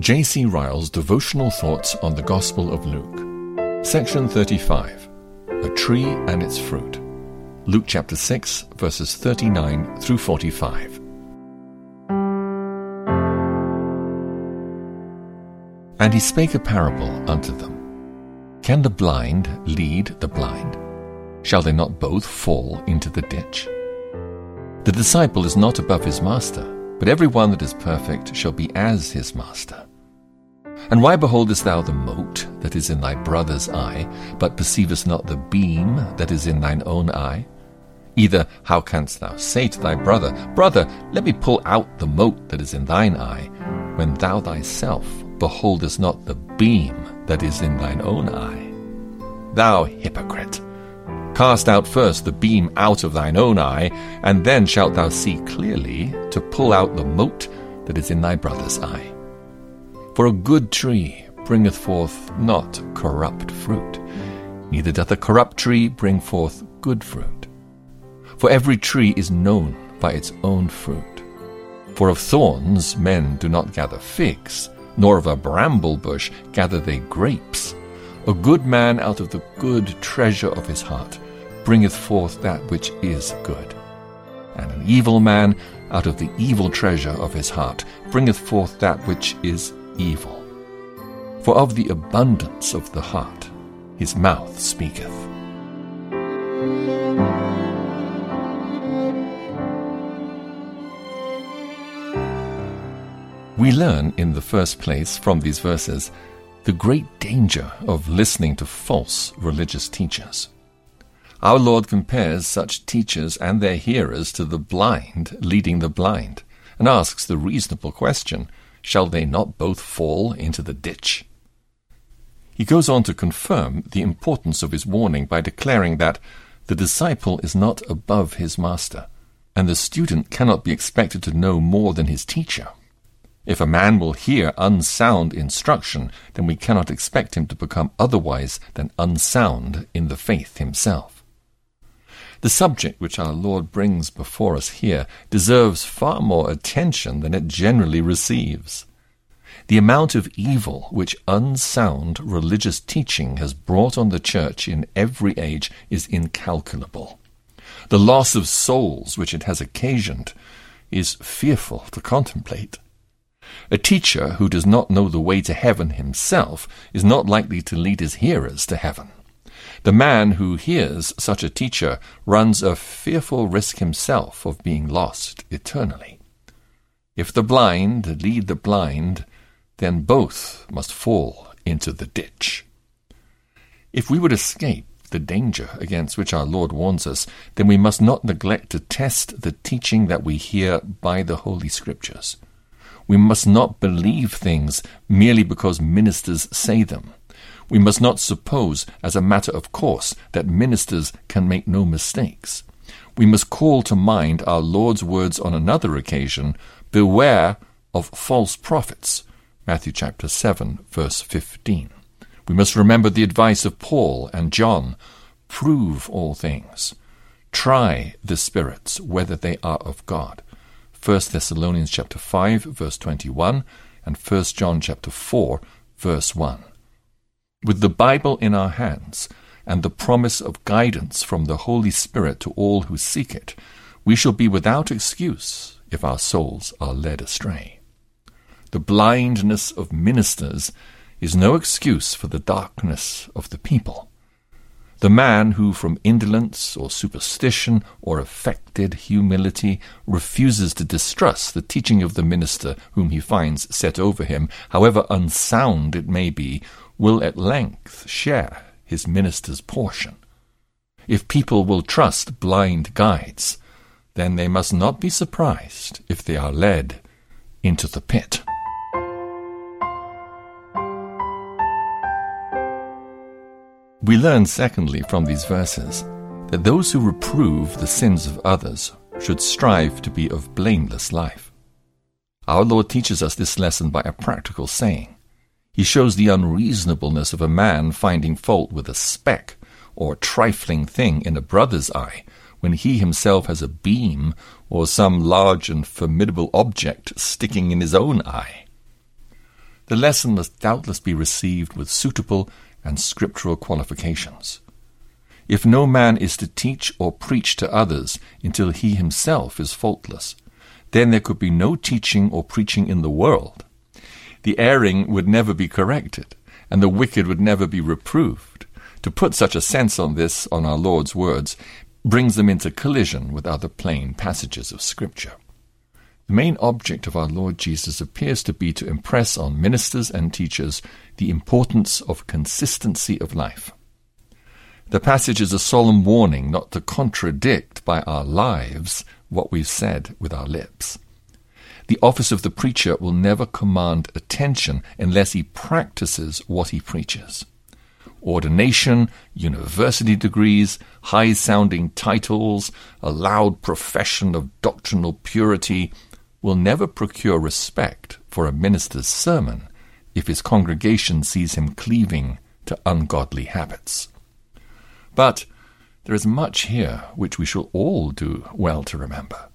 J.C. Ryle's Devotional Thoughts on the Gospel of Luke. Section 35 A Tree and Its Fruit. Luke chapter 6, verses 39 through 45. And he spake a parable unto them Can the blind lead the blind? Shall they not both fall into the ditch? The disciple is not above his master but every one that is perfect shall be as his master. And why beholdest thou the mote that is in thy brother's eye, but perceivest not the beam that is in thine own eye? Either how canst thou say to thy brother, Brother, let me pull out the mote that is in thine eye, when thou thyself beholdest not the beam that is in thine own eye? Thou hypocrite! Cast out first the beam out of thine own eye, and then shalt thou see clearly to pull out the mote that is in thy brother's eye. For a good tree bringeth forth not corrupt fruit, neither doth a corrupt tree bring forth good fruit. For every tree is known by its own fruit. For of thorns men do not gather figs, nor of a bramble bush gather they grapes. A good man out of the good treasure of his heart bringeth forth that which is good. And an evil man out of the evil treasure of his heart bringeth forth that which is evil. For of the abundance of the heart his mouth speaketh. We learn, in the first place, from these verses, the great danger of listening to false religious teachers. Our Lord compares such teachers and their hearers to the blind leading the blind, and asks the reasonable question Shall they not both fall into the ditch? He goes on to confirm the importance of his warning by declaring that the disciple is not above his master, and the student cannot be expected to know more than his teacher. If a man will hear unsound instruction, then we cannot expect him to become otherwise than unsound in the faith himself. The subject which our Lord brings before us here deserves far more attention than it generally receives. The amount of evil which unsound religious teaching has brought on the Church in every age is incalculable. The loss of souls which it has occasioned is fearful to contemplate. A teacher who does not know the way to heaven himself is not likely to lead his hearers to heaven. The man who hears such a teacher runs a fearful risk himself of being lost eternally. If the blind lead the blind, then both must fall into the ditch. If we would escape the danger against which our Lord warns us, then we must not neglect to test the teaching that we hear by the Holy Scriptures. We must not believe things merely because ministers say them. We must not suppose, as a matter of course, that ministers can make no mistakes. We must call to mind our Lord's words on another occasion Beware of false prophets. Matthew chapter 7, verse 15. We must remember the advice of Paul and John Prove all things. Try the spirits, whether they are of God. 1 Thessalonians chapter 5, verse 21, and 1 John chapter 4, verse 1. With the Bible in our hands and the promise of guidance from the Holy Spirit to all who seek it, we shall be without excuse if our souls are led astray. The blindness of ministers is no excuse for the darkness of the people. The man who, from indolence or superstition or affected humility, refuses to distrust the teaching of the minister whom he finds set over him, however unsound it may be, will at length share his minister's portion. If people will trust blind guides, then they must not be surprised if they are led into the pit. We learn, secondly, from these verses that those who reprove the sins of others should strive to be of blameless life. Our Lord teaches us this lesson by a practical saying he shows the unreasonableness of a man finding fault with a speck or trifling thing in a brother's eye when he himself has a beam or some large and formidable object sticking in his own eye. the lesson must doubtless be received with suitable and scriptural qualifications. If no man is to teach or preach to others until he himself is faultless, then there could be no teaching or preaching in the world. The erring would never be corrected, and the wicked would never be reproved. To put such a sense on this, on our Lord's words, brings them into collision with other plain passages of Scripture. The main object of our Lord Jesus appears to be to impress on ministers and teachers the importance of consistency of life. The passage is a solemn warning not to contradict by our lives what we've said with our lips. The office of the preacher will never command attention unless he practices what he preaches. Ordination, university degrees, high sounding titles, a loud profession of doctrinal purity, will never procure respect for a minister's sermon if his congregation sees him cleaving to ungodly habits. But there is much here which we shall all do well to remember.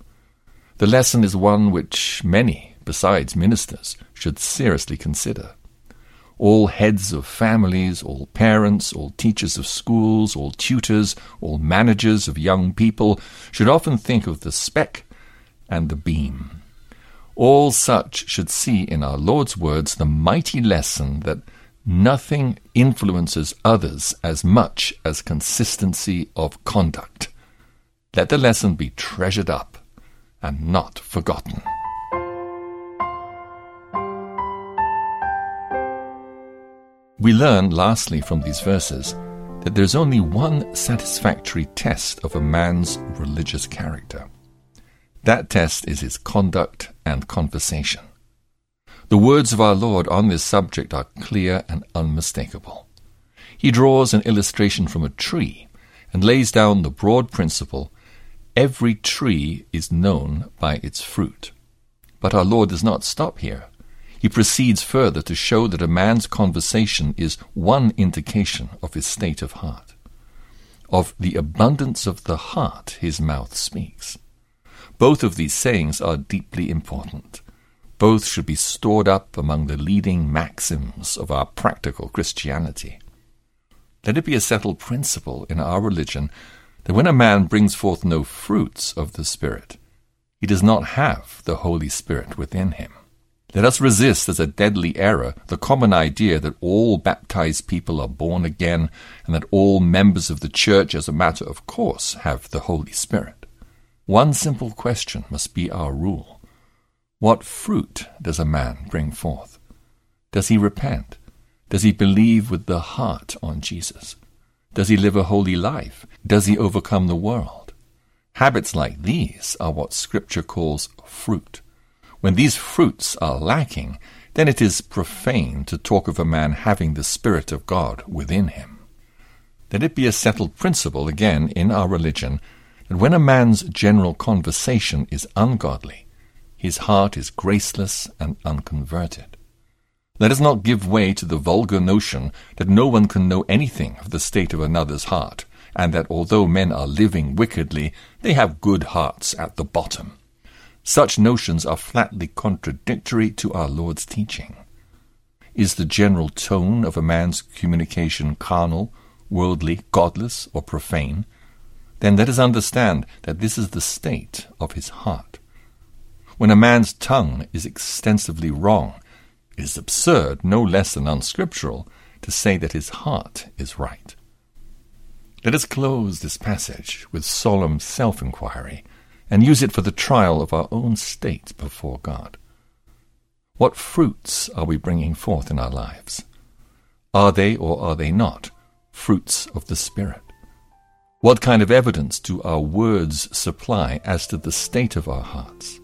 The lesson is one which many, besides ministers, should seriously consider. All heads of families, all parents, all teachers of schools, all tutors, all managers of young people should often think of the speck and the beam. All such should see in our Lord's words the mighty lesson that nothing influences others as much as consistency of conduct. Let the lesson be treasured up and not forgotten. We learn, lastly, from these verses, that there's only one satisfactory test of a man's religious character. That test is his conduct and conversation. The words of our Lord on this subject are clear and unmistakable. He draws an illustration from a tree and lays down the broad principle every tree is known by its fruit. But our Lord does not stop here. He proceeds further to show that a man's conversation is one indication of his state of heart. Of the abundance of the heart his mouth speaks. Both of these sayings are deeply important. Both should be stored up among the leading maxims of our practical Christianity. Let it be a settled principle in our religion that when a man brings forth no fruits of the Spirit, he does not have the Holy Spirit within him. Let us resist as a deadly error the common idea that all baptized people are born again and that all members of the church, as a matter of course, have the Holy Spirit. One simple question must be our rule. What fruit does a man bring forth? Does he repent? Does he believe with the heart on Jesus? Does he live a holy life? Does he overcome the world? Habits like these are what Scripture calls fruit. When these fruits are lacking, then it is profane to talk of a man having the Spirit of God within him. Let it be a settled principle again in our religion that when a man's general conversation is ungodly, his heart is graceless and unconverted. Let us not give way to the vulgar notion that no one can know anything of the state of another's heart, and that although men are living wickedly, they have good hearts at the bottom. Such notions are flatly contradictory to our Lord's teaching. Is the general tone of a man's communication carnal, worldly, godless, or profane? then let us understand that this is the state of his heart. When a man's tongue is extensively wrong, it is absurd, no less than unscriptural, to say that his heart is right. Let us close this passage with solemn self inquiry and use it for the trial of our own state before God. What fruits are we bringing forth in our lives? Are they or are they not fruits of the Spirit? What kind of evidence do our words supply as to the state of our hearts?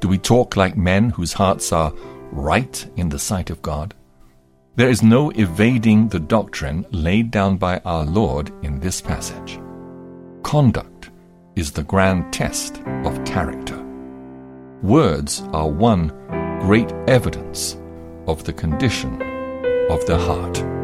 Do we talk like men whose hearts are right in the sight of God? There is no evading the doctrine laid down by our Lord in this passage. Conduct is the grand test of character. Words are one great evidence of the condition of the heart.